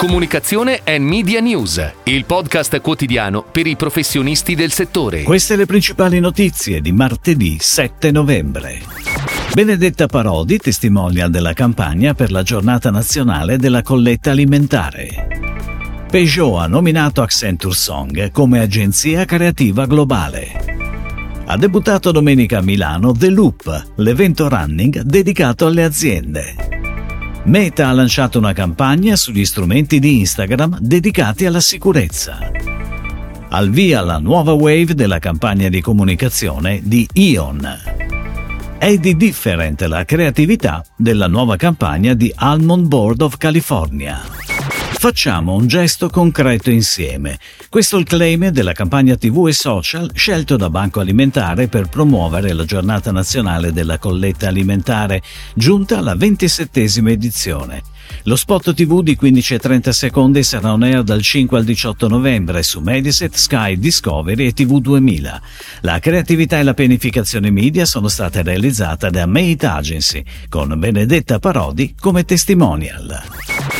Comunicazione e Media News, il podcast quotidiano per i professionisti del settore. Queste le principali notizie di martedì 7 novembre. Benedetta Parodi, testimonial della campagna per la giornata nazionale della colletta alimentare. Peugeot ha nominato Accenture Song come agenzia creativa globale. Ha debuttato domenica a Milano The Loop, l'evento running dedicato alle aziende. Meta ha lanciato una campagna sugli strumenti di Instagram dedicati alla sicurezza. Al via la nuova wave della campagna di comunicazione di Ion. È di differente la creatività della nuova campagna di Almond Board of California. Facciamo un gesto concreto insieme. Questo è il claim della campagna TV e social scelto da Banco Alimentare per promuovere la giornata nazionale della colletta alimentare, giunta alla ventisettesima edizione. Lo spot TV di 15 e 30 secondi sarà on air dal 5 al 18 novembre su Mediaset, Sky, Discovery e TV 2000. La creatività e la pianificazione media sono state realizzate da Mate Agency, con Benedetta Parodi come testimonial.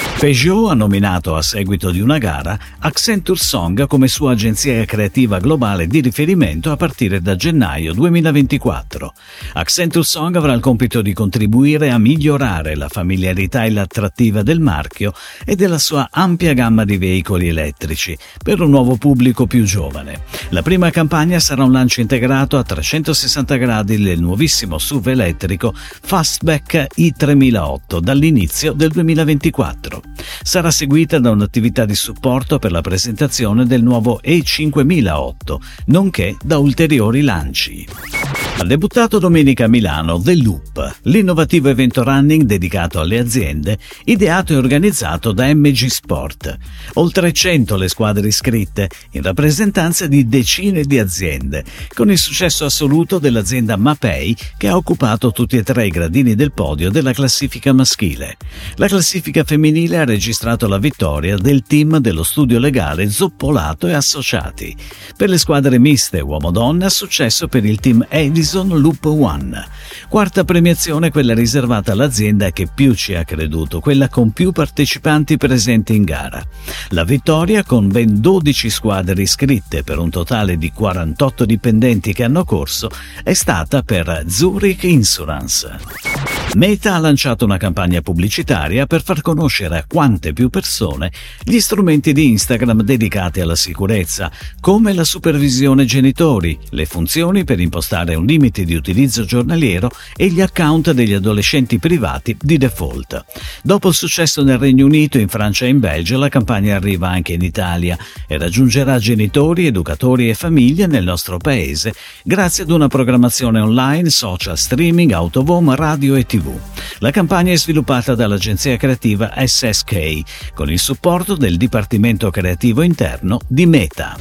Peugeot ha nominato a seguito di una gara Accenture Song come sua agenzia creativa globale di riferimento a partire da gennaio 2024. Accenture Song avrà il compito di contribuire a migliorare la familiarità e l'attrattiva del marchio e della sua ampia gamma di veicoli elettrici per un nuovo pubblico più giovane. La prima campagna sarà un lancio integrato a 360 gradi del nuovissimo SUV elettrico Fastback i3008 dall'inizio del 2024 sarà seguita da un'attività di supporto per la presentazione del nuovo E5008, nonché da ulteriori lanci. Ha debuttato domenica a Milano The Loop, l'innovativo evento running dedicato alle aziende, ideato e organizzato da MG Sport. Oltre 100 le squadre iscritte, in rappresentanza di decine di aziende, con il successo assoluto dell'azienda Mapei che ha occupato tutti e tre i gradini del podio della classifica maschile. La classifica femminile ha registrato la vittoria del team dello studio legale Zoppolato e Associati. Per le squadre miste uomo-donna, successo per il team Edison Horizon Loop One. Quarta premiazione quella riservata all'azienda che più ci ha creduto, quella con più partecipanti presenti in gara. La vittoria, con ben 12 squadre iscritte per un totale di 48 dipendenti che hanno corso, è stata per Zurich Insurance. Meta ha lanciato una campagna pubblicitaria per far conoscere a quante più persone gli strumenti di Instagram dedicati alla sicurezza, come la supervisione genitori, le funzioni per impostare un limite di utilizzo giornaliero e gli account degli adolescenti privati di default. Dopo il successo nel Regno Unito, in Francia e in Belgio, la campagna arriva anche in Italia e raggiungerà genitori, educatori e famiglie nel nostro paese grazie ad una programmazione online, social streaming, autovom, radio e tv TV. La campagna è sviluppata dall'agenzia creativa SSK con il supporto del Dipartimento Creativo Interno di Meta.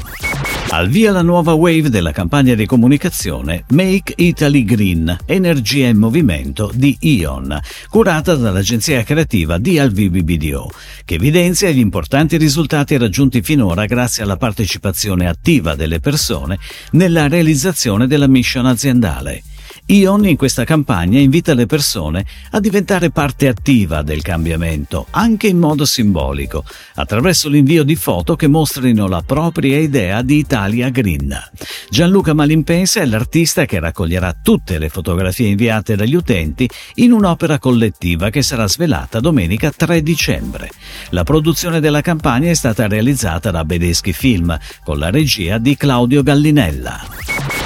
Al via la nuova wave della campagna di comunicazione Make Italy Green, Energia in Movimento di Ion, curata dall'agenzia creativa DLVBBDO, che evidenzia gli importanti risultati raggiunti finora grazie alla partecipazione attiva delle persone nella realizzazione della mission aziendale. Ion in questa campagna invita le persone a diventare parte attiva del cambiamento, anche in modo simbolico, attraverso l'invio di foto che mostrino la propria idea di Italia Green. Gianluca Malimpensa è l'artista che raccoglierà tutte le fotografie inviate dagli utenti in un'opera collettiva che sarà svelata domenica 3 dicembre. La produzione della campagna è stata realizzata da Bedeschi Film con la regia di Claudio Gallinella.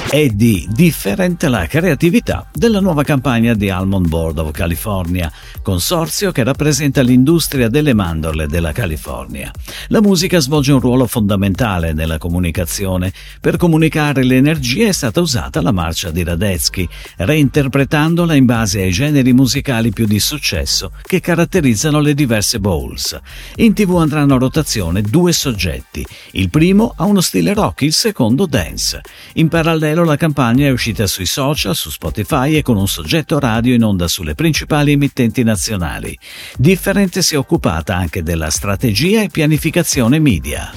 È di differente la creatività della nuova campagna di Almond Board of California, consorzio che rappresenta l'industria delle mandorle della California. La musica svolge un ruolo fondamentale nella comunicazione. Per comunicare l'energia è stata usata la marcia di Radetzky, reinterpretandola in base ai generi musicali più di successo che caratterizzano le diverse bowls. In tv andranno a rotazione due soggetti. Il primo ha uno stile rock, il secondo dance. In parallelo cielo la campagna è uscita sui social, su Spotify e con un soggetto radio in onda sulle principali emittenti nazionali. Differente si è occupata anche della strategia e pianificazione media.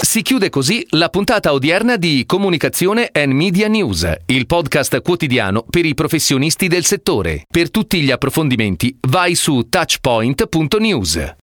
Si chiude così la puntata odierna di Comunicazione and Media News, il podcast quotidiano per i professionisti del settore. Per tutti gli approfondimenti vai su touchpoint.news.